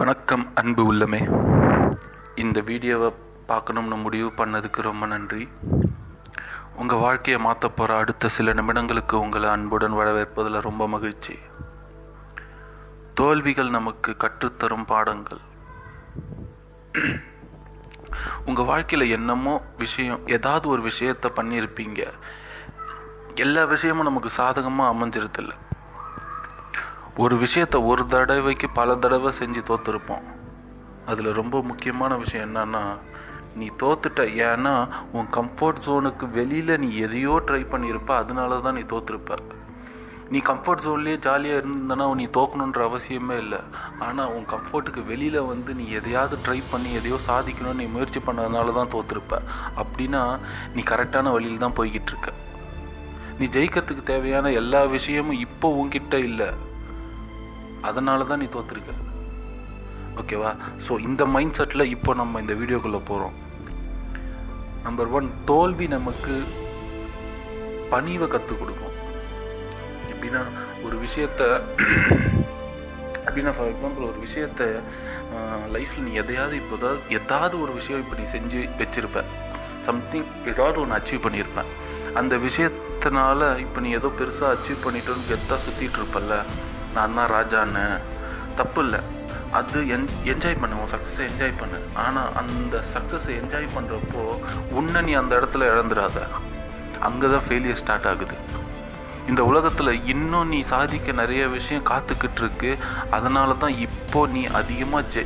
வணக்கம் அன்பு உள்ளமே. இந்த வீடியோவை பார்க்கணும்னு முடிவு பண்ணதுக்கு ரொம்ப நன்றி. உங்கள் வாழ்க்கையை மாற்ற போகிற அடுத்த சில நிமிடங்களுக்கு உங்களை அன்புடன் வரவேற்பதில் ரொம்ப மகிழ்ச்சி. தோல்விகள் நமக்கு கற்றுத்தரும் பாடங்கள். உங்கள் வாழ்க்கையில் என்னமோ விஷயம் ஏதாவது ஒரு விஷயத்தை பண்ணியிருப்பீங்க. எல்லா விஷயமும் நமக்கு சாதகமாக அமைஞ்சிருதில்லை. ஒரு விஷயத்த ஒரு தடவைக்கு பல தடவை செஞ்சு தோத்துருப்போம். அதில் ரொம்ப முக்கியமான விஷயம் என்னன்னா நீ தோத்துட்ட ஏன்னா உன் கம்ஃபர்ட் ஜோனுக்கு வெளியில் நீ எதையோ ட்ரை பண்ணியிருப்ப அதனால தான் நீ தோத்துருப்ப. நீ கம்ஃபர்ட் ஜோன்லேயே ஜாலியாக இருந்தனா நீ தோக்கணுன்ற அவசியமே இல்லை. ஆனால் உன் கம்ஃபர்ட்டுக்கு வெளியில் வந்து நீ எதையாவது ட்ரை பண்ணி எதையோ சாதிக்கணும்னு நீ முயற்சி பண்ணதுனால தான் தோற்றுருப்ப அப்படின்னா நீ கரெக்டான வழியில் தான் போய்கிட்டு இருக்க நீ ஜெயிக்கிறதுக்கு தேவையான எல்லா விஷயமும் இப்போ உன்கிட்ட இல்லை. அதனால தான் நீ தோத்துருக்க ஓகேவா ஸோ இந்த மைண்ட் செட்டில் இப்போ நம்ம இந்த வீடியோக்குள்ளே போகிறோம் நம்பர் ஒன் தோல்வி நமக்கு பணிவை கற்றுக் கொடுக்கும். எப்படின்னா ஒரு விஷயத்த அப்படின்னா ஃபார் எக்ஸாம்பிள் ஒரு விஷயத்த லைஃப்பில் நீ எதையாவது இப்போ ஏதாவது எதாவது ஒரு விஷயம் இப்போ நீ செஞ்சு வச்சுருப்ப. சம்திங் ஏதாவது ஒன்று அச்சீவ் பண்ணியிருப்பேன் அந்த விஷயத்தினால இப்போ நீ ஏதோ பெருசாக அச்சீவ் பண்ணிட்டோன்னு கெத்தாக சுற்றிட்டு இருப்பல்ல. நான் தான் ராஜான்னு. தப்பு இல்லை அது என் என்ஜாய் பண்ணுவோம் சக்ஸஸை என்ஜாய் பண்ணு. ஆனால் அந்த சக்ஸஸை என்ஜாய் பண்ணுறப்போ உன்னை நீ அந்த இடத்துல இழந்துடாத. அங்கே தான் ஃபெயிலியர் ஸ்டார்ட் ஆகுது. இந்த உலகத்தில் இன்னும் நீ சாதிக்க நிறைய விஷயம் காத்துக்கிட்டு இருக்கு அதனால தான் இப்போ நீ அதிகமாக ஜெ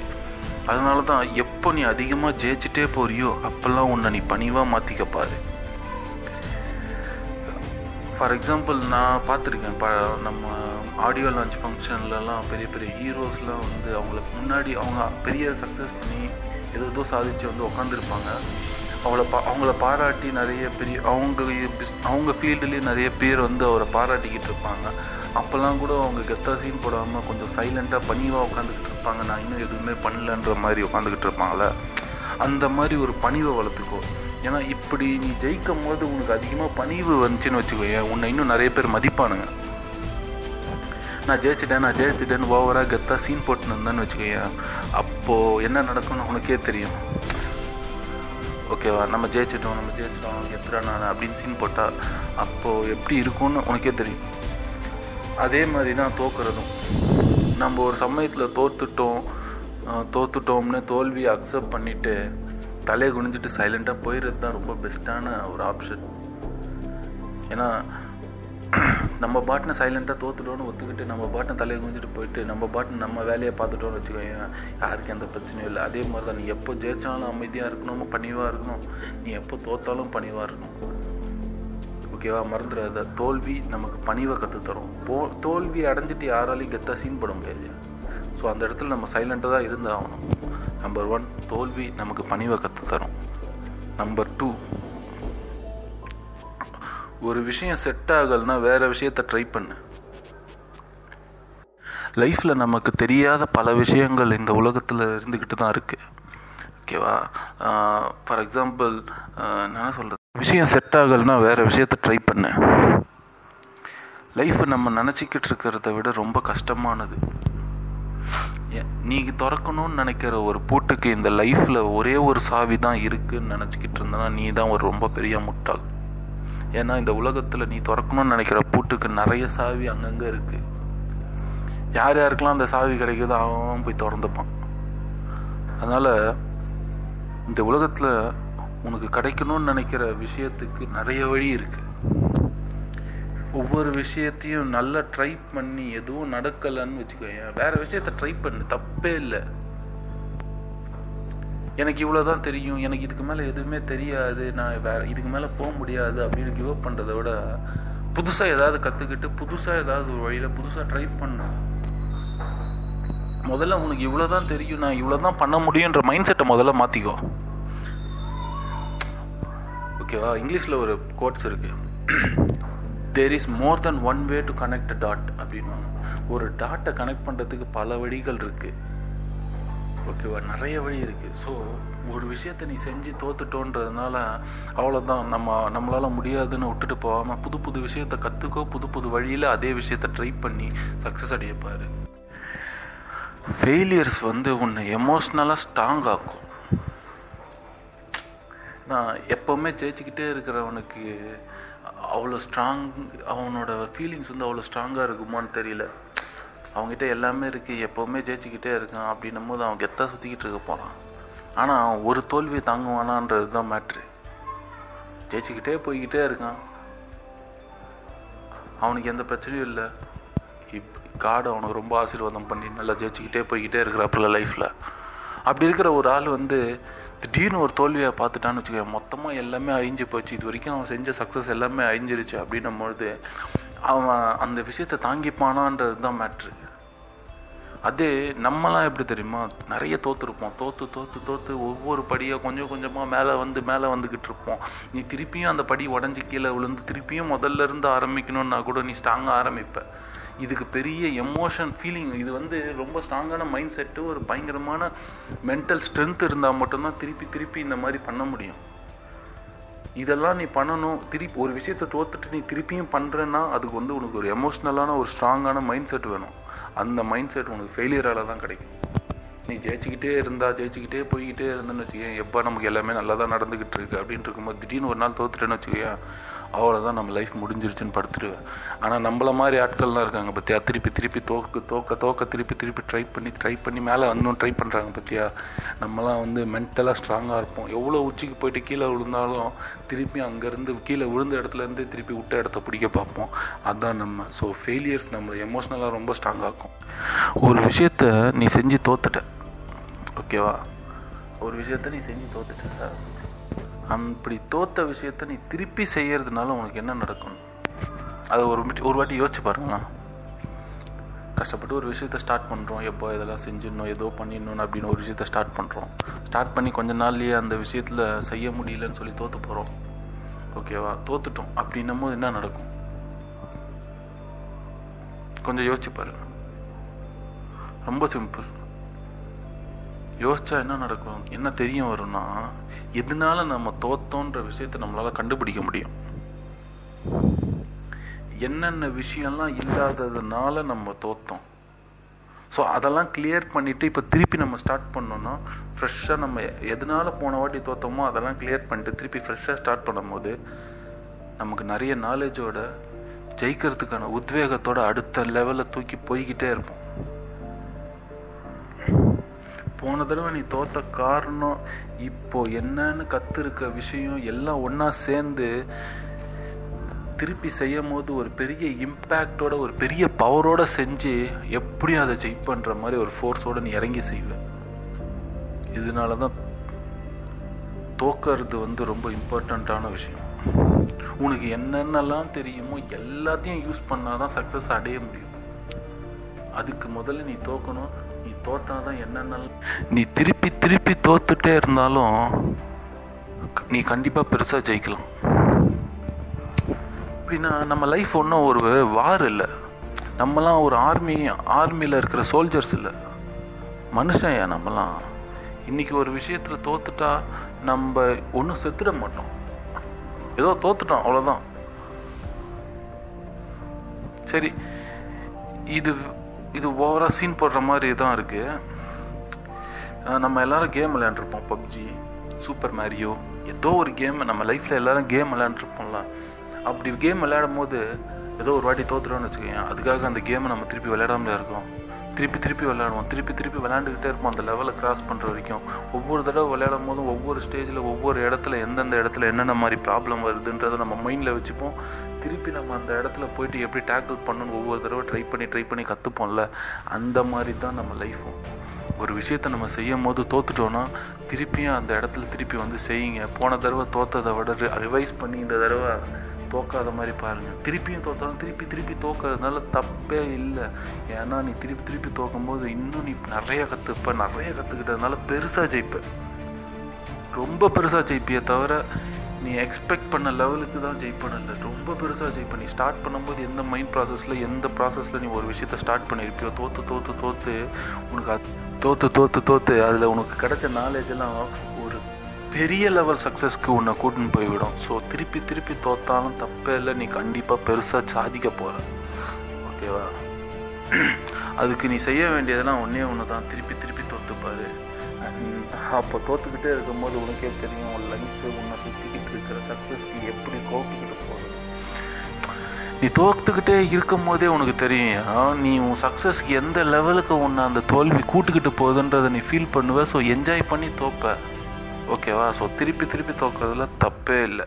அதனால தான் எப்போ நீ அதிகமாக ஜெயிச்சிட்டே போறியோ அப்போல்லாம் உன்னை நீ பணிவாக மாற்றிக்க பாரு. ஃபார் எக்ஸாம்பிள் நான் பார்த்துருக்கேன். ப நம்ம ஆடியோ லான்ச் ஃபங்க்ஷன்லலாம் பெரிய பெரிய ஹீரோஸ்லாம் வந்து அவங்களுக்கு முன்னாடி அவங்க பெரிய சக்ஸஸ் பண்ணி ஏதோ ஏதோ சாதிச்சு வந்து உட்காந்துருப்பாங்க அவளை பா அவங்கள பாராட்டி நிறைய பெரிய அவங்க பிஸ் அவங்க ஃபீல்டுலேயே நிறைய பேர் வந்து அவரை பாராட்டிக்கிட்டு இருப்பாங்க. அப்போல்லாம் கூட அவங்க கெஸ்டாக சீன் போடாமல் கொஞ்சம் சைலண்ட்டாக பணிவாக உட்காந்துக்கிட்டு இருப்பாங்க. நான் இன்னும் எதுவுமே பண்ணலன்ற மாதிரி உட்காந்துக்கிட்டு இருப்பாங்களே அந்த மாதிரி ஒரு பணிவை வளர்த்துக்கோ. ஏன்னா இப்படி நீ ஜெயிக்கும் போது உனக்கு அதிகமாக பணிவு வந்துச்சுன்னு வச்சுக்கோயேன் உன்னை இன்னும் நிறைய பேர் மதிப்பானுங்க. நான் ஜெயிச்சிட்டேன் நான் ஜெயிச்சிட்டேன்னு ஓவராக கெத்தாக சீன் போட்டுன்னு இருந்தேன்னு வச்சுக்கோயேன் அப்போது என்ன நடக்கும்னு உனக்கே தெரியும். ஓகேவா நம்ம ஜெயிச்சிட்டோம் நம்ம ஜெயிச்சிட்டோம் எத்தனை நான் அப்படின்னு சீன் போட்டால் அப்போது எப்படி இருக்கும்னு உனக்கே தெரியும். அதே மாதிரி தான் தோக்குறதும். நம்ம ஒரு சமயத்தில் தோத்துட்டோம் தோத்துட்டோம்னு தோல்வியை அக்செப்ட் பண்ணிவிட்டு தலையை குனிஞ்சிட்டு சைலண்ட்டாக போயிடுறது தான் ரொம்ப பெஸ்ட்டான ஒரு ஆப்ஷன் ஏன்னா நம்ம பாட்டினை சைலண்ட்டாக தோத்துட்டோன்னு ஒத்துக்கிட்டு நம்ம பாட்டினை தலையை குனிஞ்சிட்டு போயிட்டு நம்ம பாட்டினை நம்ம வேலையை பார்த்துட்டோன்னு வச்சுக்கோங்க யாருக்கும் எந்த பிரச்சனையும் இல்லை. அதே மாதிரி தான் நீ எப்போ ஜெயிச்சாலும் அமைதியாக இருக்கணும் பணிவாக இருக்கணும். நீ எப்போ தோத்தாலும் பணிவாக இருக்கணும். ஓகேவா மறந்துடாத. தோல்வி நமக்கு பணிவை கற்றுத்தரும் போ தோல்வி அடைஞ்சிட்டு யாராலையும் கெத்தாக சீன் பண்ண முடியாது. ஸோ அந்த இடத்துல நம்ம சைலண்ட்டாக தான் இருந்தாகணும். நம்பர் ஒன் தோல்வி நமக்கு பணிவை கற்றுத்தரும் நம்பர் டூ ஒரு விஷயம் செட் ஆகலைன்னா வேற விஷயத்த ட்ரை பண்ணு. லைஃப்பில் நமக்கு தெரியாத பல விஷயங்கள் இந்த உலகத்தில் இருந்துக்கிட்டு தான் இருக்குது ஓகேவா ஃபார் எக்ஸாம்பிள் என்ன சொல்கிறது விஷயம் செட் ஆகலைன்னா வேறு விஷயத்த ட்ரை பண்ணு. லைஃப்பை நம்ம நினச்சிக்கிட்டு இருக்கிறத விட ரொம்ப கஷ்டமானது. நீ திறக்கணும்னு நினைக்கிற ஒரு பூட்டுக்கு இந்த லைஃப்பில் ஒரே ஒரு சாவி தான் இருக்குன்னு நினச்சிக்கிட்டு இருந்தனா நீ தான் ஒரு ரொம்ப பெரிய முட்டாள். ஏன்னா இந்த உலகத்தில் நீ திறக்கணும்னு நினைக்கிற பூட்டுக்கு நிறைய சாவி அங்கங்கே இருக்குது யார் யாருக்கெல்லாம் அந்த சாவி கிடைக்குதோ அவன் போய் திறந்துப்பான். அதனால் இந்த உலகத்தில் உனக்கு கிடைக்கணும்னு நினைக்கிற விஷயத்துக்கு நிறைய வழி இருக்குது ஒவ்வொரு விஷயத்தையும் நல்லா ட்ரை பண்ணி எதுவும் நடக்கலைன்னு வச்சுக்கோங்க வேற விஷயத்த ட்ரை பண்ணு. தப்பே இல்லை. எனக்கு இவ்வளோதான் தெரியும். எனக்கு இதுக்கு மேலே எதுவுமே தெரியாது. நான் வேற இதுக்கு மேலே போக முடியாது அப்படின்னு கிவ் அப் பண்ணுறத விட புதுசாக ஏதாவது கற்றுக்கிட்டு புதுசாக ஏதாவது ஒரு வழியில் புதுசாக ட்ரை பண்ணு. முதல்ல உனக்கு இவ்வளோதான் தெரியும். நான் இவ்வளோ தான் பண்ண முடியுன்ற மைண்ட் செட்டை முதல்ல மாற்றிக்கோ ஓகேவா இங்கிலீஷில் ஒரு கோட்ஸ் இருக்குது there is more than one way to connect dot அப்படின்னு ஒரு டாட்டை கனெக்ட் பண்ணுறதுக்கு பல வழிகள் இருக்குது ஓகேவா நிறைய வழி இருக்குது ஸோ ஒரு விஷயத்தை நீ செஞ்சு தோத்துட்டோன்றதுனால அவ்வளோதான் நம்ம நம்மளால் முடியாதுன்னு விட்டுட்டு போகாமல் புது புது விஷயத்தை கற்றுக்கோ புது புது வழியில் அதே விஷயத்தை ட்ரை பண்ணி சக்ஸஸ் அடையப்பார் ஃபெயிலியர்ஸ் வந்து உன்னை எமோஷ்னலாக ஸ்ட்ராங் ஆக்கும். நான் எப்போவுமே ஜெயிச்சுக்கிட்டே இருக்கிறவனுக்கு அவ்வளோ ஸ்ட்ராங் அவனோட ஃபீலிங்ஸ் வந்து அவ்வளோ ஸ்ட்ராங்காக இருக்குமான்னு தெரியல. அவங்ககிட்ட எல்லாமே இருக்குது எப்போவுமே ஜெயிச்சுக்கிட்டே இருக்கான் அப்படின்னும் போது அவன் கெத்தாக சுற்றிக்கிட்டு இருக்க போகிறான் ஆனால் ஒரு தோல்வி தாங்குவானான்றது தான் மேட்ரு ஜெயிச்சுக்கிட்டே போய்கிட்டே இருக்கான். அவனுக்கு எந்த பிரச்சனையும் இல்லை. இப் காடு அவனுக்கு ரொம்ப ஆசீர்வாதம் பண்ணி நல்லா ஜெயிச்சுக்கிட்டே போய்கிட்டே இருக்கிறாப்புல லைஃப்பில் அப்படி இருக்கிற ஒரு ஆள் வந்து திடீர்னு ஒரு தோல்வியை பார்த்துட்டான்னு வச்சுக்கோங்க மொத்தமாக எல்லாமே அழிஞ்சு போச்சு. இது வரைக்கும் அவன் செஞ்ச சக்ஸஸ் எல்லாமே அழிஞ்சிருச்சு அப்படின்னும் பொழுது அவன் அந்த விஷயத்தை தாங்கிப்பானான்றது தான் மேட்ரு அதே நம்மலாம் எப்படி தெரியுமா நிறைய தோற்றுருப்போம் தோற்று தோற்று தோற்று ஒவ்வொரு படியாக கொஞ்சம் கொஞ்சமாக மேலே வந்து மேலே வந்துக்கிட்டு இருப்போம். நீ திருப்பியும் அந்த படி உடஞ்சி கீழே விழுந்து திருப்பியும் முதல்ல இருந்து ஆரம்பிக்கணும்னா கூட நீ ஸ்ட்ராங்காக ஆரம்பிப்ப. இதுக்கு பெரிய எமோஷன் ஃபீலிங் இது வந்து ரொம்ப ஸ்ட்ராங்கான மைண்ட் செட்டு ஒரு பயங்கரமான மென்டல் ஸ்ட்ரென்த் இருந்தால் மட்டும்தான் திருப்பி திருப்பி இந்த மாதிரி பண்ண முடியும். இதெல்லாம் நீ பண்ணணும் திருப்பி ஒரு விஷயத்தை தோத்துட்டு நீ திருப்பியும் பண்ணுறேன்னா அதுக்கு வந்து உனக்கு ஒரு எமோஷ்னலான ஒரு ஸ்ட்ராங்கான மைண்ட் செட் வேணும். அந்த மைண்ட் செட் உனக்கு ஃபெயிலியரால் தான் கிடைக்கும். நீ ஜெயிச்சுக்கிட்டே இருந்தா ஜெயிச்சுக்கிட்டே போய்கிட்டே இருந்தேன்னு வச்சுக்கேன் எப்போ நமக்கு எல்லாமே நல்லா தான் நடந்துக்கிட்டு இருக்கு அப்படின்னு இருக்கும்போது திடீர்னு ஒரு நாள் தோத்துட்டேன்னு வச்சுக்கோயா அவ்வளோதான் நம்ம லைஃப் முடிஞ்சிருச்சுன்னு படுத்துடுவேன் ஆனால் நம்மள மாதிரி ஆட்கள்லாம் இருக்காங்க பற்றியா திருப்பி திருப்பி தோக்கு தோக்க தோக்க திருப்பி திருப்பி ட்ரை பண்ணி ட்ரை பண்ணி மேலே வந்தும் ட்ரை பண்ணுறாங்க பற்றியா நம்மலாம் வந்து மென்டலாக ஸ்ட்ராங்காக இருப்போம். எவ்வளோ உச்சிக்கு போயிட்டு கீழே விழுந்தாலும் திருப்பி அங்கேருந்து கீழே விழுந்த இடத்துலேருந்து திருப்பி விட்ட இடத்த பிடிக்க பார்ப்போம். அதுதான் நம்ம ஸோ ஃபெயிலியர்ஸ் நம்மளை எமோஷ்னலாக ரொம்ப ஸ்ட்ராங்காகும் ஒரு விஷயத்த நீ செஞ்சு தோத்துட்ட. ஓகேவா ஒரு விஷயத்த நீ செஞ்சு தோத்துட்ட அப்படி தோத்த விஷயத்த நீ திருப்பி செய்யறதுனால உனக்கு என்ன நடக்கும்? அதை ஒரு மிட்- ஒரு வாட்டி யோசிச்சு பாருங்களா கஷ்டப்பட்டு ஒரு விஷயத்த ஸ்டார்ட் பண்ணுறோம் எப்போ இதெல்லாம் செஞ்சிடணும் ஏதோ பண்ணிடணும் அப்படின்னு ஒரு விஷயத்த ஸ்டார்ட் பண்ணுறோம் ஸ்டார்ட் பண்ணி கொஞ்ச நாள்லேயே அந்த விஷயத்தில் செய்ய முடியலன்னு சொல்லி தோற்று போகிறோம் ஓகேவா தோத்துட்டோம். அப்படின்னும் போது என்ன நடக்கும்? கொஞ்சம் யோசிச்சு பாருங்க. ரொம்ப சிம்பிள் யோசிச்சா என்ன நடக்கும்? என்ன தெரியும் வரும்னா எதனால நம்ம தோத்தோன்ற விஷயத்தை நம்மளால கண்டுபிடிக்க முடியும்? என்னென்ன விஷயம்லாம் இல்லாததுனால நம்ம தோத்தோம்? ஸோ அதெல்லாம் கிளியர் பண்ணிவிட்டு இப்போ திருப்பி நம்ம ஸ்டார்ட் பண்ணோம்னா ஃப்ரெஷ்ஷாக நம்ம எதனால போன வாட்டி தோத்தோமோ அதெல்லாம் கிளியர் பண்ணிட்டு திருப்பி ஃப்ரெஷ்ஷாக ஸ்டார்ட் பண்ணும்போது நமக்கு நிறைய நாலேஜோட ஜெயிக்கிறதுக்கான உத்வேகத்தோட அடுத்த லெவலில் தூக்கி போய்கிட்டே இருப்போம். போன தடவை நீ தோற்ற காரணம் இப்போ என்னன்னு கத்துருக்க விஷயம் எல்லாம் ஒன்றா சேர்ந்து திருப்பி செய்யும் போது ஒரு பெரிய இம்பேக்டோட ஒரு பெரிய பவரோட செஞ்சு எப்படியும் அதை ஜெயிப்பன்ற மாதிரி ஒரு ஃபோர்ஸோட நீ இறங்கி செய்வ. இதனால தான் தோக்கிறது வந்து ரொம்ப இம்பார்ட்டண்ட்டான விஷயம். உனக்கு என்னென்னலாம் தெரியுமோ எல்லாத்தையும் யூஸ் பண்ணாதான் சக்ஸஸ் அடைய முடியும். அதுக்கு முதல்ல நீ தோக்கணும். தோத்தாதான் என்னென்ன நீ திருப்பி திருப்பி தோத்துட்டே இருந்தாலும் நீ கண்டிப்பாக பெருசாக ஜெயிக்கலாம். அப்படின்னா நம்ம லைஃப் ஒன்றும் ஒரு வார் இல்லை. நம்மலாம் ஒரு ஆர்மி ஆர்மியில் இருக்கிற சோல்ஜர்ஸ் இல்லை. மனுஷன் ஏன் நம்மலாம்? இன்றைக்கி ஒரு விஷயத்தில் தோத்துட்டா நம்ம ஒன்றும் செத்துட மாட்டோம். ஏதோ தோத்துட்டோம் அவ்வளோதான் சரி இது இது ஓவராக சீன் போடுற மாதிரி தான் இருக்குது நம்ம எல்லாரும் கேம் விளையாண்டுருப்போம் பப்ஜி சூப்பர் மேரியோ ஏதோ ஒரு கேம் நம்ம லைஃப்பில் எல்லாரும் கேம் விளையாண்டுருப்போம்ல. அப்படி கேம் விளையாடும் போது ஏதோ ஒரு வாட்டி தோத்துறோம்னு வச்சுக்கோங்க அதுக்காக அந்த கேமை நம்ம திருப்பி விளையாடாமலே இருக்கோம். திருப்பி திருப்பி விளையாடுவோம். திருப்பி திருப்பி விளையாண்டுக்கிட்டே இருப்போம். அந்த லெவலை கிராஸ் பண்ணுற வரைக்கும். ஒவ்வொரு தடவை விளையாடும் போதும் ஒவ்வொரு ஸ்டேஜில் ஒவ்வொரு இடத்துல எந்தெந்த இடத்துல என்னென்ன மாதிரி ப்ராப்ளம் வருதுன்றதை நம்ம மைண்டில் வச்சுப்போம். திருப்பி நம்ம அந்த இடத்துல போயிட்டு எப்படி டேக்கிள் பண்ணணும்னு ஒவ்வொரு தடவை ட்ரை பண்ணி ட்ரை பண்ணி கற்றுப்போம்ல அந்த மாதிரி தான் நம்ம லைஃப்பும் ஒரு விஷயத்தை நம்ம செய்யும் போது தோத்துட்டோன்னா திருப்பியும் அந்த இடத்துல திருப்பி வந்து செய்யுங்க. போன தடவை தோத்ததை விட ரிவைஸ் பண்ணி இந்த தடவை தோக்காத மாதிரி பாருங்கள் திருப்பியும் தோத்தாலும் திருப்பி திருப்பி தோக்கிறதுனால தப்பே இல்லை. ஏன்னா நீ திருப்பி திருப்பி தோக்கும்போது இன்னும் நீ நிறைய கற்றுப்ப நிறைய கற்றுக்கிட்டதுனால பெருசாக ஜெயிப்ப. ரொம்ப பெருசாக ஜெயிப்பியே தவிர நீ எக்ஸ்பெக்ட் பண்ண லெவலுக்கு தான் ஜெயிப்பணும் இல்லை ரொம்ப பெருசாக ஜெயிப்ப. நீ ஸ்டார்ட் பண்ணும்போது எந்த மைண்ட் ப்ராசஸில் எந்த ப்ராசஸில் நீ ஒரு விஷயத்த ஸ்டார்ட் பண்ணியிருப்பியோ தோற்று தோற்று தோற்று உனக்கு அது தோற்று தோற்று தோற்று அதில் உனக்கு கிடைச்ச நாலேஜ் எல்லாம் பெரிய லெவல் சக்ஸஸ்க்கு உன்னை கூட்டின்னு போய்விடும். ஸோ திருப்பி திருப்பி தோத்தாலும் தப்பே இல்லை. நீ கண்டிப்பாக பெருசாக சாதிக்க போகிற ஓகேவா அதுக்கு நீ செய்ய வேண்டியதெல்லாம் ஒன்றே ஒன்று தான். திருப்பி திருப்பி தோத்துப்பாரு அப்போ தோத்துக்கிட்டே இருக்கும்போது உனக்கே தெரியும் உன் லைஃப் உன்னை சுற்றிக்கிட்டு இருக்கிற சக்ஸஸ்க்கு எப்படி கோப்பிக்கிட்டு போகிறது நீ தோத்துக்கிட்டே இருக்கும் போதே உனக்கு தெரியும் நீ உன் சக்ஸஸ்க்கு எந்த லெவலுக்கு உன்னை அந்த தோல்வி கூட்டுக்கிட்டு போகுதுன்றதை நீ ஃபீல் பண்ணுவ. ஸோ என்ஜாய் பண்ணி தோப்ப. ஓகேவா? ஸோ திருப்பி திருப்பி தோக்கிறதுல தப்பே இல்லை.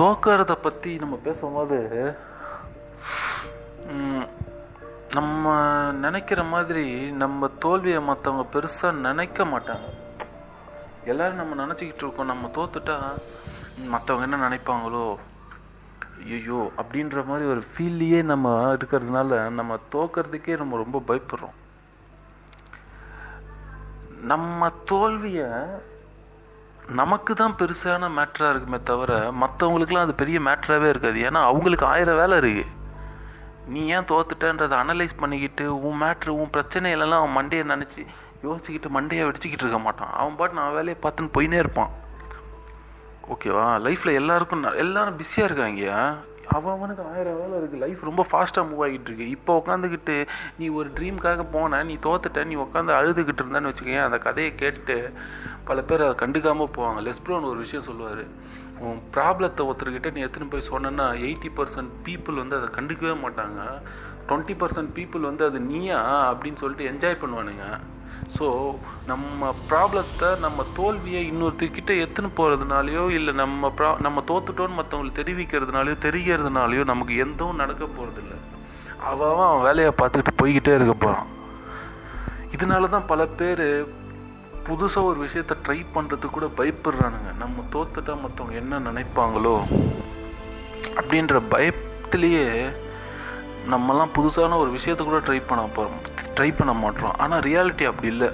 தோக்கிறத பற்றி நம்ம பேசும்போது நம்ம நினைக்கிற மாதிரி நம்ம தோல்வியை மற்றவங்க பெருசாக நினைக்க மாட்டாங்க. எல்லாரும் நம்ம நினச்சிக்கிட்டு இருக்கோம். நம்ம தோத்துட்டா மற்றவங்க என்ன நினைப்பாங்களோ ஐயோ அப்படின்ற மாதிரி ஒரு ஃபீல்லையே நம்ம இருக்கிறதுனால நம்ம தோக்கிறதுக்கே நம்ம ரொம்ப பயப்படுறோம். நம்ம தோல்வியை நமக்கு தான் பெருசான மேட்ராக இருக்குமே தவிர மற்றவங்களுக்குலாம் அது பெரிய மேட்ராகவே இருக்காது. ஏன்னா அவங்களுக்கு ஆயிரம் வேலை இருக்குது நீ ஏன் தோத்துட்டன்றதை அனலைஸ் பண்ணிக்கிட்டு உன் மேட்ரு உன் பிரச்சனையிலலாம் அவன் மண்டையை நினச்சி யோசிச்சுக்கிட்டு மண்டையை வெடிச்சிக்கிட்டு இருக்க மாட்டான். அவன் பாட்டு நான் வேலையை பார்த்துன்னு போயினே இருப்பான். ஓகேவா லைஃப்பில் எல்லாருக்கும் ந- எல்லாரும் பிஸியாக இருக்காங்க. அவன் அவனுக்கு ஆயிரம் வேலை இருக்குது லைஃப் ரொம்ப ஃபாஸ்ட்டாக மூவ் ஆகிட்டு இருக்கு. இப்போ உட்காந்துக்கிட்டு நீ ஒரு ட்ரீம்காக போன நீ தோத்துட்ட நீ உட்காந்து அழுதுகிட்டு இருந்தான்னு வச்சுக்கோங்க அந்த கதையை கேட்டு பல பேர் அதை கண்டுக்காமல் போவாங்க. லெஸ்ப்ரோன் ஒரு விஷயம் சொல்லுவார். உன் ப்ராப்ளத்தை ஒருத்தர்கிட்ட நீ எத்தனை போய் சொன்னேன்னா எயிட்டி பர்சன்ட் பீப்புள் வந்து அதை கண்டுக்கவே மாட்டாங்க. டுவெண்ட்டி பர்சன்ட் பீப்புள் வந்து அது நீயா அப்படின்னு சொல்லிட்டு என்ஜாய் பண்ணுவானுங்க. ஸோ நம்ம ப்ராப்ளத்தை நம்ம தோல்வியை இன்னொருத்தர்கிட்ட எத்துன்னு போகிறதுனாலையோ இல்லை நம்ம ப்ரா நம்ம தோத்துட்டோன்னு மற்றவங்களுக்கு தெரிவிக்கிறதுனாலையோ தெரிகிறதுனாலையோ நமக்கு எதுவும் நடக்க போகிறதில்ல அவன் அவன் வேலையை பார்த்துக்கிட்டு போய்கிட்டே இருக்க போகிறான் இதனால தான் பல பேர் புதுசாக ஒரு விஷயத்த ட்ரை பண்ணுறதுக்கு கூட பயப்படுறானுங்க. நம்ம தோத்துட்டா மற்றவங்க என்ன நினைப்பாங்களோ அப்படின்ற பயத்திலேயே நம்மலாம் புதுசான ஒரு விஷயத்த கூட ட்ரை பண்ண போகிறோம் ட்ரை பண்ண மாட்டோம். ஆனால் ரியாலிட்டி அப்படி இல்லை.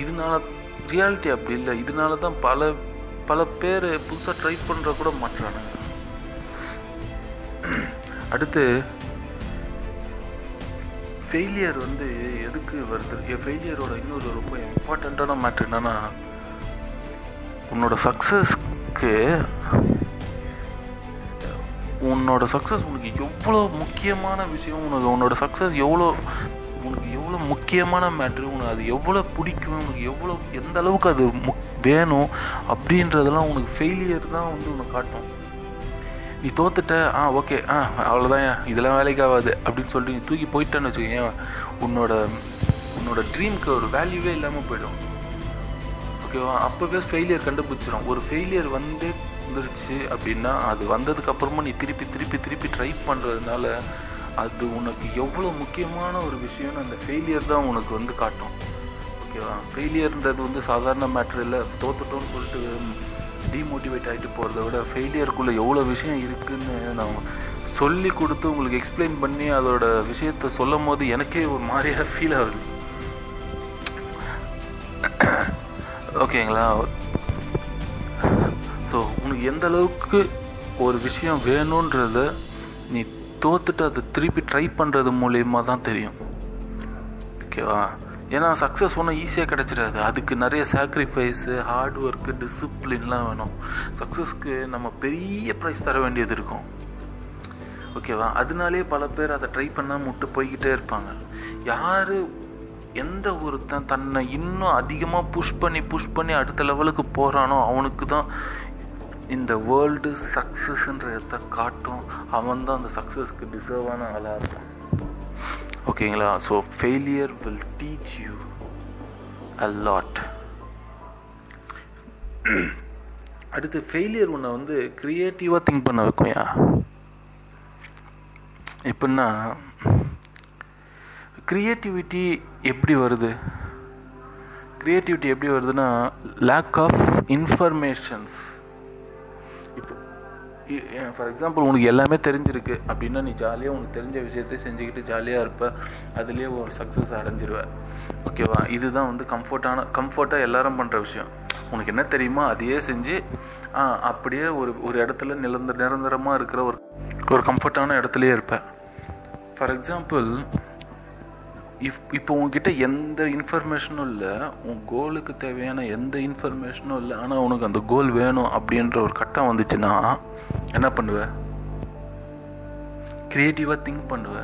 இதனால ரியாலிட்டி அப்படி இல்லை. இதனால தான் பல பல பேர் புதுசாக ட்ரை பண்ணுற கூட மாட்டுறானுங்க அடுத்து ஃபெயிலியர் வந்து எதுக்கு வருது? ஃபெயிலியரோட இன்னொரு ரொம்ப இம்பார்ட்டண்ட்டான மேட்ரு என்னன்னா உன்னோட சக்ஸஸ்க்கு உன்னோட சக்ஸஸ் உனக்கு எவ்வளோ முக்கியமான விஷயம் உனக்கு உன்னோட சக்ஸஸ் எவ்வளோ உனக்கு எவ்வளோ முக்கியமான மேட்ரு உனக்கு அது எவ்வளோ பிடிக்கும் உனக்கு எவ்வளோ எந்த அளவுக்கு அது முக் வேணும் அப்படின்றதெல்லாம் உனக்கு ஃபெயிலியர் தான் வந்து உனக்கு காட்டும். நீ தோத்துட்ட ஆ ஓகே ஆ அவ்வளோதான் இதெல்லாம் வேலைக்கு ஆகாது அப்படின்னு சொல்லிட்டு நீ தூக்கி போயிட்டேன்னு வச்சுக்கோங்க உன்னோட உன்னோட ட்ரீம்க்கு ஒரு வேல்யூவே இல்லாமல் போயிடும். ஓகேவா? அப்போவே ஃபெயிலியர் கண்டுபிடிச்சிடும் ஒரு ஃபெயிலியர் வந்து வந்துருச்சு அப்படின்னா அது வந்ததுக்கு அப்புறமா நீ திருப்பி திருப்பி திருப்பி ட்ரை பண்ணுறதுனால அது உனக்கு எவ்வளோ முக்கியமான ஒரு விஷயம்னு அந்த ஃபெயிலியர் தான் உனக்கு வந்து காட்டும். ஓகேவா? ஃபெயிலியர்ன்றது வந்து சாதாரண மேட்ரு இல்லை. தோத்துட்டோம்னு சொல்லிட்டு டிமோட்டிவேட் ஆகிட்டு போகிறத விட ஃபெயிலியருக்குள்ளே எவ்வளோ விஷயம் இருக்குதுன்னு நான் சொல்லி கொடுத்து உங்களுக்கு எக்ஸ்பிளைன் பண்ணி அதோட விஷயத்த சொல்லும் போது எனக்கே ஒரு மாதிரியாக ஃபீல் ஆகுது. ஓகேங்களா? ஸோ உனக்கு எந்த அளவுக்கு ஒரு விஷயம் வேணுன்றத நீ தோத்துட்டு அதை திருப்பி ட்ரை பண்ணுறது மூலயமா தான் தெரியும். ஓகேவா? ஏன்னா சக்ஸஸ் ஒன்றும் ஈஸியாக கிடச்சிடாது. அதுக்கு நிறைய சாக்ரிஃபைஸு ஹார்ட் ஒர்க்கு டிசிப்ளின்லாம் வேணும். சக்ஸஸ்க்கு நம்ம பெரிய ப்ரைஸ் தர வேண்டியது இருக்கும். ஓகேவா? அதனாலே பல பேர் அதை ட்ரை பண்ணால் முட்டு போய்கிட்டே இருப்பாங்க. யார் எந்த ஒருத்தன் தன்னை இன்னும் அதிகமாக புஷ் பண்ணி புஷ் பண்ணி அடுத்த லெவலுக்கு போகிறானோ அவனுக்கு தான் இந்த வேர்ல்டு சக்ஸஸ்ன்ற இடத்த காட்டும். அவன் தான் அந்த சக்ஸஸ்க்கு டிசர்வான ஆளாக இருப்பான். ஓகேங்களா? So failure will teach you a lot அடுத்து ஃபெயிலியர் உன்னை வந்து க்ரியேட்டிவாக திங்க் பண்ண வைக்கும்யா எப்படின்னா க்ரியேட்டிவிட்டி எப்படி வருது? க்ரியேட்டிவிட்டி எப்படி வருதுன்னா லேக் ஆஃப் இன்ஃபர்மேஷன்ஸ் இப்போ ஃபார் எக்ஸாம்பிள் உனக்கு எல்லாமே தெரிஞ்சிருக்கு அப்படின்னா நீ ஜாலியாக உனக்கு தெரிஞ்ச விஷயத்தை செஞ்சுக்கிட்டு ஜாலியாக இருப்ப. அதுலேயே ஒரு சக்ஸஸ் அடைஞ்சிருவ. ஓகேவா இதுதான் வந்து கம்ஃபர்ட்டான கம்ஃபர்ட்டாக எல்லாரும் பண்ணுற விஷயம். உனக்கு என்ன தெரியுமோ அதையே செஞ்சு அப்படியே ஒரு ஒரு இடத்துல நிரந்தர நிரந்தரமாக இருக்கிற ஒரு ஒரு கம்ஃபர்ட்டான இடத்துலையே இருப்பேன் ஃபார் எக்ஸாம்பிள் இப் இப்போ உங்ககிட்ட எந்த இன்ஃபர்மேஷனும் இல்லை. உன் கோலுக்கு தேவையான எந்த இன்ஃபர்மேஷனும் இல்லை. ஆனால் உனக்கு அந்த கோல் வேணும் அப்படின்ற ஒரு கட்டம் வந்துச்சுன்னா என்ன பண்ணுவ? க்ரியேட்டிவாக திங்க் பண்ணுவ.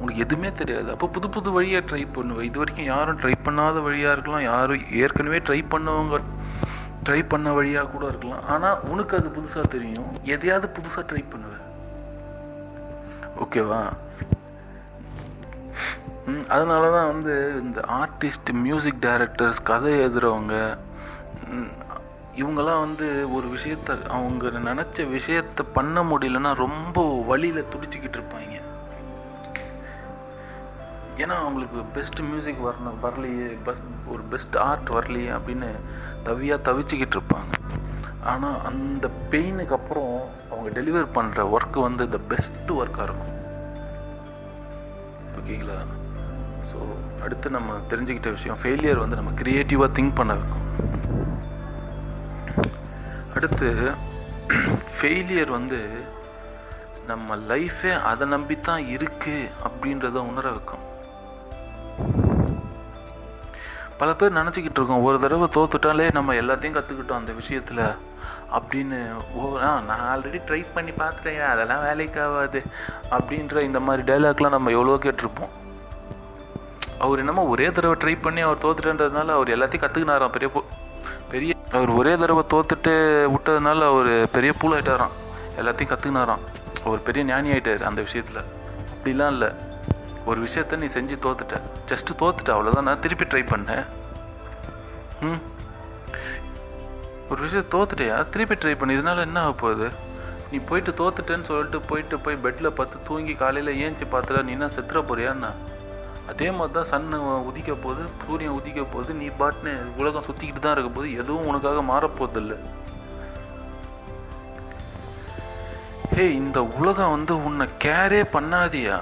உனக்கு எதுவுமே தெரியாது. அப்போ புது புது வழியாக ட்ரை பண்ணுவேன் இது வரைக்கும் யாரும் ட்ரை பண்ணாத வழியாக இருக்கலாம். யாரும் ஏற்கனவே ட்ரை பண்ணவங்க ட்ரை பண்ண வழியாக கூட இருக்கலாம். ஆனால் உனக்கு அது புதுசாக தெரியும். எதையாவது புதுசாக ட்ரை பண்ணுவேன் ஓகேவா அதனால தான் வந்து இந்த ஆர்டிஸ்ட் மியூசிக் டைரக்டர்ஸ் கதை எழுதுகிறவங்க இவங்கெல்லாம் வந்து ஒரு விஷயத்த அவங்க நினச்ச விஷயத்த பண்ண முடியலன்னா ரொம்ப வழியில் துடிச்சிக்கிட்டு இருப்பாங்க. ஏன்னா அவங்களுக்கு பெஸ்ட் மியூசிக் வரணும் வரலையே பஸ் ஒரு பெஸ்ட் ஆர்ட் வரலையே அப்படின்னு தவியாக தவிச்சுக்கிட்டு இருப்பாங்க. ஆனால் அந்த பெயினுக்கு அப்புறம் அவங்க டெலிவர் பண்ணுற ஒர்க்கு வந்து த பெஸ்ட் ஒர்க்காக இருக்கும். ஓகேங்களா? ஸோ அடுத்து நம்ம தெரிஞ்சுக்கிட்ட விஷயம் ஃபெயிலியர் வந்து நம்ம க்ரியேட்டிவாக திங்க் பண்ண வைக்கும். அடுத்து ஃபெயிலியர் வந்து நம்ம லைஃபே அதை நம்பி தான் இருக்கு அப்படின்றத உணர வைக்கும். பல பேர் நினச்சிக்கிட்டு இருக்கோம் ஒரு தடவை தோத்துட்டாலே நம்ம எல்லாத்தையும் கற்றுக்கிட்டோம் அந்த விஷயத்தில் அப்படின்னு. ஓ நான் ஆல்ரெடி ட்ரை பண்ணி பார்த்துட்டேன் அதெல்லாம் வேலைக்கு ஆகாது அப்படின்ற இந்த மாதிரி டைலாக்லாம் நம்ம எவ்வளோ கேட்டிருப்போம். அவர் என்னமோ ஒரே தடவை ட்ரை பண்ணி அவர் தோத்துட்டன்றதுனால அவர் எல்லாத்தையும் கற்றுக்கினாராம் பெரிய பெரிய அவர் ஒரே தடவை தோத்துட்டு விட்டதுனால அவர் பெரிய பூல் ஆகிட்டாராம் எல்லாத்தையும் கற்றுக்கினாராம் அவர் பெரிய ஞானி ஆகிட்டார் அந்த விஷயத்தில். அப்படிலாம் இல்லை. ஒரு விஷயத்த நீ செஞ்சு தோத்துட்ட. ஜஸ்ட்டு தோத்துட்ட. அவ்வளோதான் நான் திருப்பி ட்ரை பண்ணேன். ம். ஒரு விஷயம் தோத்துட்டியா? திருப்பி ட்ரை பண்ணி. இதனால என்ன ஆக போகுது? நீ போயிட்டு தோத்துட்டேன்னு சொல்லிட்டு போயிட்டு போய் பெட்டில் பார்த்து தூங்கி காலையில் ஏஞ்சி பார்த்துட்டா நீ என்ன செத்துற போறியான்னா அதே மாதிரி தான் சன்னு உதிக்க போகுது சூரியன் உதிக்க போகுது நீ பாட்டுன்னு உலகம் சுற்றிக்கிட்டு தான் இருக்க போது எதுவும் உனக்காக மாறப்போதில்லை ஹே இந்த உலகம் வந்து உன்னை கேரே பண்ணாதியா?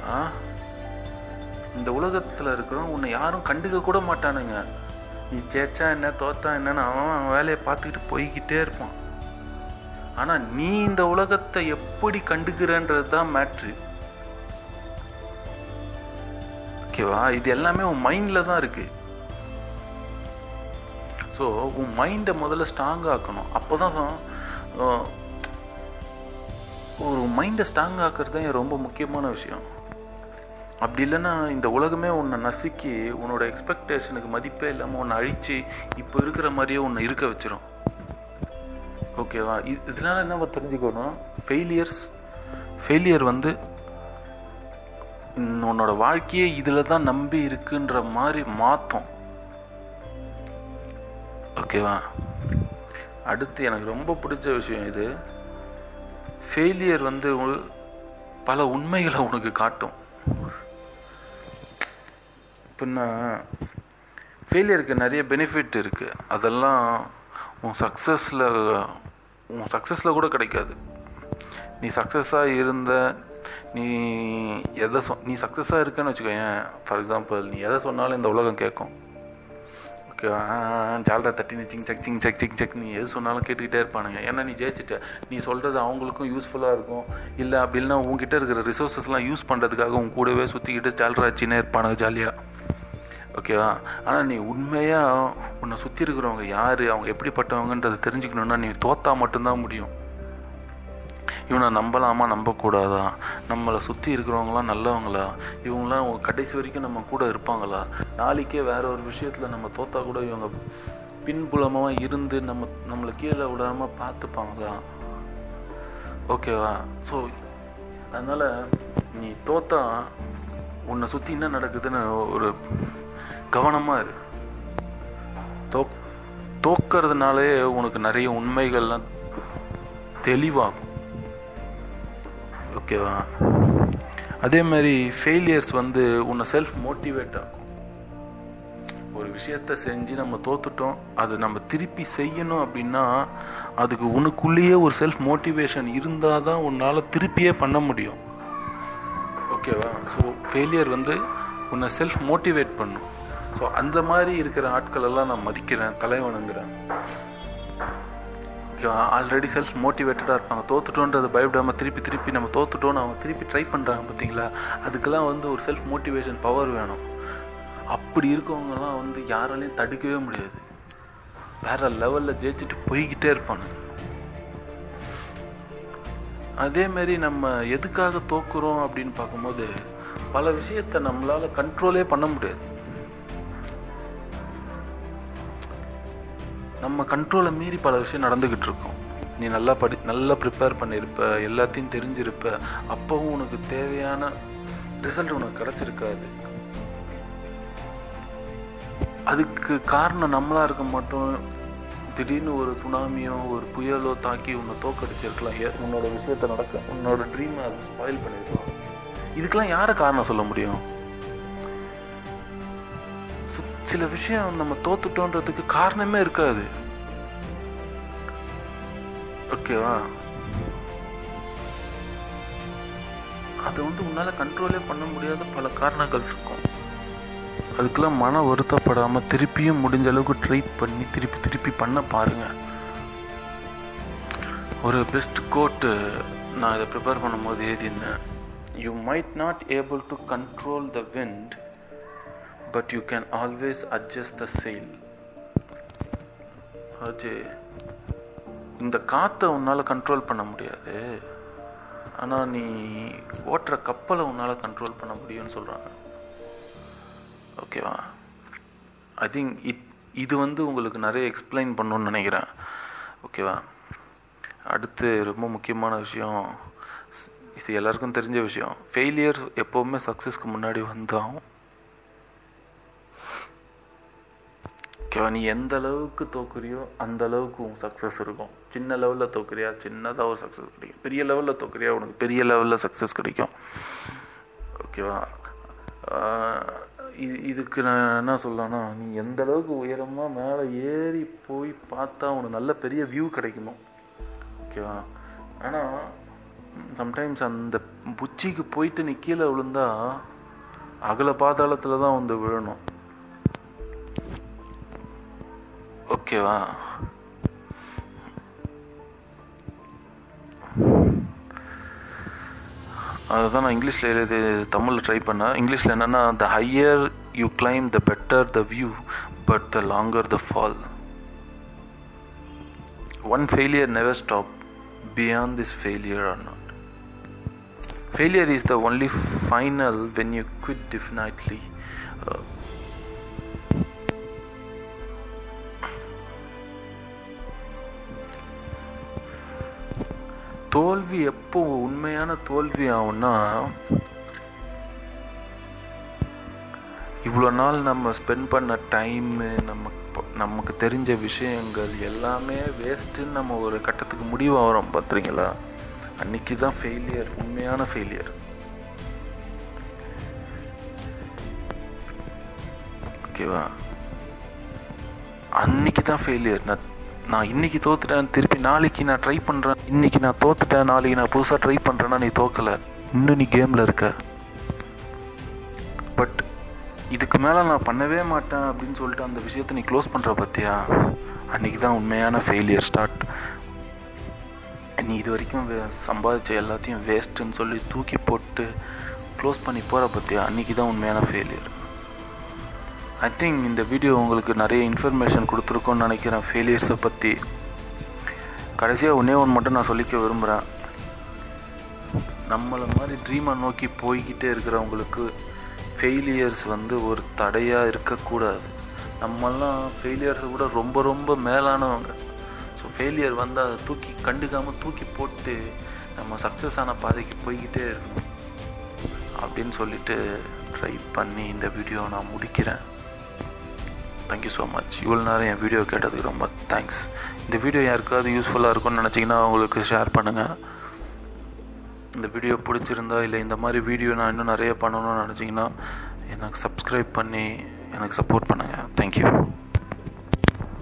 இந்த உலகத்தில் இருக்கிறவங்க உன்னை யாரும் கண்டுக்க கூட மாட்டானுங்க. நீ ஜெயிச்சா என்ன தோத்தா என்னன்னு அவன் அவன் வேலையை பார்த்துக்கிட்டு போய்கிட்டே இருப்பான். ஆனால் நீ இந்த உலகத்தை எப்படி கண்டுக்கிறன்றது தான் மேட்ரு ஓகேவா? இது எல்லாமே உன் மைண்டில் தான் இருக்குது ஸோ உன் மைண்டை முதல்ல ஸ்ட்ராங் ஆக்கணும். அப்போ தான் ஒரு மைண்டை ஸ்ட்ராங் ஆக்கிறது தான் ரொம்ப முக்கியமான விஷயம். அப்படி இல்லைன்னா இந்த உலகமே உன்னை நசுக்கி உன்னோட எக்ஸ்பெக்டேஷனுக்கு மதிப்பே இல்லாமல் உன்னை அழித்து இப்போ இருக்கிற மாதிரியே உன்னை இருக்க வச்சிடும் ஓகேவா? இது இதனால என்ன தெரிஞ்சுக்கணும்? ஃபெயிலியர்ஸ் ஃபெயிலியர் வந்து உன்னோட வாழ்க்கையே இதில் தான் நம்பி இருக்குன்ற மாதிரி மாற்றும் ஓகேவா அடுத்து எனக்கு ரொம்ப பிடிச்ச விஷயம் இது. ஃபெயிலியர் வந்து பல உண்மைகளை உனக்கு காட்டும். பின்ன ஃபெயிலியருக்கு நிறைய பெனிஃபிட் இருக்குது அதெல்லாம் உன் சக்ஸஸில் உன் சக்ஸஸில் கூட கிடைக்காது. நீ சக்ஸஸாக இருந்த நீ எதை சொ நீ சக்ஸஸாக இருக்கன்னு வச்சுக்கோயேன் ஃபார் எக்ஸாம்பிள் நீ எதை சொன்னாலும் இந்த உலகம் கேட்கும் ஓகேவா ஜால்ரா தட்டி நீ சிங் சக் சிங் சக் சிங் சக் நீ எது சொன்னாலும் கேட்டுக்கிட்டே இருப்பானுங்க. ஏன்னா நீ ஜெயிச்சிட்ட. நீ சொல்கிறது அவங்களுக்கும் யூஸ்ஃபுல்லாக இருக்கும். இல்லை அப்படி இல்லைனா உங்ககிட்ட இருக்கிற ரிசோர்ஸஸ்லாம் யூஸ் பண்ணுறதுக்காக உன் கூடவே சுற்றிக்கிட்டு ஜால்ரா வச்சுன்னே இருப்பானுங்க ஜாலியாக ஓகேவா ஆனால் நீ உண்மையாக உன்னை சுற்றி இருக்கிறவங்க யார்? அவங்க எப்படிப்பட்டவங்கன்றதை தெரிஞ்சுக்கணுன்னா நீ தோத்தா மட்டும்தான் முடியும். இவனை நம்பலாமா? நம்பக்கூடாதா? நம்மளை சுற்றி இருக்கிறவங்களாம் நல்லவங்களா? இவங்களாம் கடைசி வரைக்கும் நம்ம கூட இருப்பாங்களா? நாளைக்கே வேற ஒரு விஷயத்தில் நம்ம தோத்தா கூட இவங்க பின்புலமாக இருந்து நம்ம நம்மளை கீழே விடாமல் பார்த்துப்பாங்களா? ஓகேவா? ஸோ அதனால் நீ தோத்தா உன்னை சுற்றி என்ன நடக்குதுன்னு ஒரு கவனமாக இரு. தோ தோக்கிறதுனாலே உனக்கு நிறைய உண்மைகள்லாம் தெளிவாகும். ஓகேவா? அதே மாதிரி ஃபெயிலியர்ஸ் வந்து உன்னை செல்ஃப் மோட்டிவேட் ஆகும் ஒரு விஷயத்த செஞ்சு நம்ம தோத்துட்டோம் அது நம்ம திருப்பி செய்யணும் அப்படின்னா அதுக்கு உனக்குள்ளேயே ஒரு செல்ஃப் மோட்டிவேஷன் இருந்தால் தான் உன்னால் திருப்பியே பண்ண முடியும். ஓகேவா? ஸோ ஃபெயிலியர் வந்து உன்னை செல்ஃப் மோட்டிவேட் பண்ணும். ஸோ அந்த மாதிரி இருக்கிற ஆட்களெல்லாம் நான் மதிக்கிறேன் தலைவணங்குறேன். ஓகேவா ஆல்ரெடி செல்ஃப் மோட்டிவேட்டடாக இருப்பாங்க. தோத்துட்டோன்றது பயப்படாமல் திருப்பி திருப்பி நம்ம தோத்துட்டோன்னு அவங்க திருப்பி ட்ரை பண்ணுறாங்க பார்த்தீங்களா அதுக்கெல்லாம் வந்து ஒரு செல்ஃப் மோட்டிவேஷன் பவர் வேணும். அப்படி இருக்கவங்கலாம் வந்து யாராலையும் தடுக்கவே முடியாது. வேற லெவலில் ஜெயிச்சுட்டு போய்கிட்டே இருப்பானுங்க அதேமாரி நம்ம எதுக்காக தோக்குறோம் அப்படின்னு பார்க்கும்போது பல விஷயத்த நம்மளால் கண்ட்ரோலே பண்ண முடியாது. நம்ம கண்ட்ரோலை மீறி பல விஷயம் நடந்துக்கிட்டு இருக்கோம் நீ நல்லா படி நல்லா ப்ரிப்பேர் பண்ணியிருப்ப எல்லாத்தையும் தெரிஞ்சிருப்ப அப்போவும் உனக்கு தேவையான ரிசல்ட் உனக்கு கிடச்சிருக்காது. அதுக்கு காரணம் நம்மளா இருக்க மாட்டோம். திடீர்னு ஒரு சுனாமியோ ஒரு புயலோ தாக்கி உன்னை தோக்கடிச்சிருக்கலாம். ஏ- உன்னோட விஷயத்த நடக்க உன்னோட ட்ரீமை அதை ஸ்பாயில் பண்ணியிருக்கலாம் இதுக்கெல்லாம் யாரை காரணம் சொல்ல முடியும்? சில விஷயம் நம்ம தோத்துட்டோன்றதுக்கு காரணமே இருக்காது. ஓகேவா அதை வந்து உன்னால் கண்ட்ரோலே பண்ண முடியாத பல காரணங்கள் இருக்கும். அதுக்கெல்லாம் மன வருத்தப்படாமல் திருப்பியும் முடிஞ்ச அளவுக்கு ட்ரை பண்ணி திருப்பி திருப்பி பண்ண பாருங்கள் ஒரு பெஸ்ட் கோட்டு நான் இதை ப்ரிப்பேர் பண்ணும்போது எழுதியிருந்தேன். You might not able to control the wind but you can always adjust the sail. அது இந்த காற்றை உன்னால் கண்ட்ரோல் பண்ண முடியாது. ஆனால் நீ ஓட்டுற கப்பலை உன்னால் கண்ட்ரோல் பண்ண முடியும்னு சொல்கிறாங்க ஓகேவா ஐ திங்க் இட் இது வந்து உங்களுக்கு நிறைய எக்ஸ்பிளைன் பண்ணணும்னு நினைக்கிறேன். ஓகேவா அடுத்து ரொம்ப முக்கியமான விஷயம். இது எல்லாருக்கும் தெரிஞ்ச விஷயம். ஃபெயிலியர் எப்போவுமே சக்ஸஸ்க்கு முன்னாடி வந்தாகும் ஓகேவா? நீ எந்த அளவுக்கு தோக்குறியோ அந்த அளவுக்கு உன் சக்ஸஸ் இருக்கும். சின்ன லெவலில் தோக்குறியா? சின்னதாக ஒரு சக்ஸஸ் கிடைக்கும். பெரிய லெவலில் தோக்குறியா? உனக்கு பெரிய லெவலில் சக்ஸஸ் கிடைக்கும். ஓகேவா? இது இதுக்கு நான் என்ன சொல்லலாம்னா நீ எந்த அளவுக்கு உயரமாக மேலே ஏறி போய் பார்த்தா உனக்கு நல்ல பெரிய வியூ கிடைக்கணும் ஓகேவா? ஆனால் சம்டைம்ஸ் அந்த உச்சிக்கு போயிட்டு நீ கீழே விழுந்தா அகல பாதாளத்தில் தான் வந்து விழணும். ஓகேவா? அதுதான் நான் இங்கிலீஷில் எழுதி தமிழில் ட்ரை பண்ணேன். இங்கிலீஷில் என்னென்னா the higher you climb the better the view but the longer the fall one failure never stop beyond this failure are not failure is the only final when you quit definitely தோல்வி எப்போ உண்மையான தோல்வி ஆகும்னா இவ்வளோ நாள் நம்ம spend பண்ண time நம்ம நமக்கு தெரிஞ்ச விஷயங்கள் எல்லாமே வேஸ்ட்டுன்னு நம்ம ஒரு கட்டத்துக்கு முடிவாகிறோம் பார்த்துறீங்களா அன்னைக்கு தான் ஃபெயிலியர் உண்மையான ஃபெயிலியர் ஓகேவா அன்னைக்கு தான் ஃபெயிலியர் நான் நான் இன்னைக்கு தோத்துட்டேன். திருப்பி நாளைக்கு நான் ட்ரை பண்ணுறேன் இன்னைக்கு நான் தோத்துட்டேன். நாளைக்கு நான் புதுசாக ட்ரை பண்ணுறேன்னா நீ தோக்கலை. இன்னும் நீ கேமில் இருக்க. பட் இதுக்கு மேலே நான் பண்ணவே மாட்டேன் அப்படின்னு சொல்லிட்டு அந்த விஷயத்தை நீ க்ளோஸ் பண்ணுற பற்றியா அன்னைக்கு தான் உண்மையான ஃபெயிலியர் ஸ்டார்ட் நீ இது வரைக்கும் வே- சம்பாதிச்ச எல்லாத்தையும் வேஸ்ட்டுன்னு சொல்லி தூக்கி போட்டு க்ளோஸ் பண்ணி போகிற பற்றியா அன்னைக்கு தான் உண்மையான ஃபெயிலியர் ஐ திங்க் இந்த வீடியோ உங்களுக்கு நிறைய இன்ஃபர்மேஷன் கொடுத்துருக்கோன்னு நினைக்கிறேன் ஃபெயிலியர்ஸை பற்றி கடைசியாக ஒன்றே ஒன்று மட்டும் நான் சொல்லிக்க விரும்புகிறேன் நம்மளை மாதிரி ட்ரீமை நோக்கி போய்கிட்டே இருக்கிறவங்களுக்கு ஃபெயிலியர்ஸ் வந்து ஒரு தடையாக இருக்கக்கூடாது. நம்மெல்லாம் ஃபெயிலியர்ஸை கூட ரொம்ப ரொம்ப மேலானவங்க. ஸோ ஃபெயிலியர் வந்து அதை தூக்கி கண்டுக்காமல் தூக்கி போட்டு நம்ம சக்ஸஸ் ஆன பாதைக்கு போய்கிட்டே இருக்கணும். அப்படின்னு சொல்லிட்டு ட்ரை பண்ணி இந்த வீடியோ நான் முடிக்கிறேன். தேங்க்யூ ஸோ மச் இவ்வளோ நேரம் என் வீடியோ கேட்டதுக்கு ரொம்ப தேங்க்ஸ் இந்த வீடியோ யாருக்காவது யூஸ்ஃபுல்லாக இருக்கும்னு நினச்சிங்கன்னா உங்களுக்கு ஷேர் பண்ணுங்கள் இந்த வீடியோ பிடிச்சிருந்தா இல்லை இந்த மாதிரி வீடியோ நான் இன்னும் நிறைய பண்ணணும்னு நினச்சிங்கன்னா எனக்கு சப்ஸ்கிரைப் பண்ணி எனக்கு சப்போர்ட் பண்ணுங்கள் தேங்க்யூ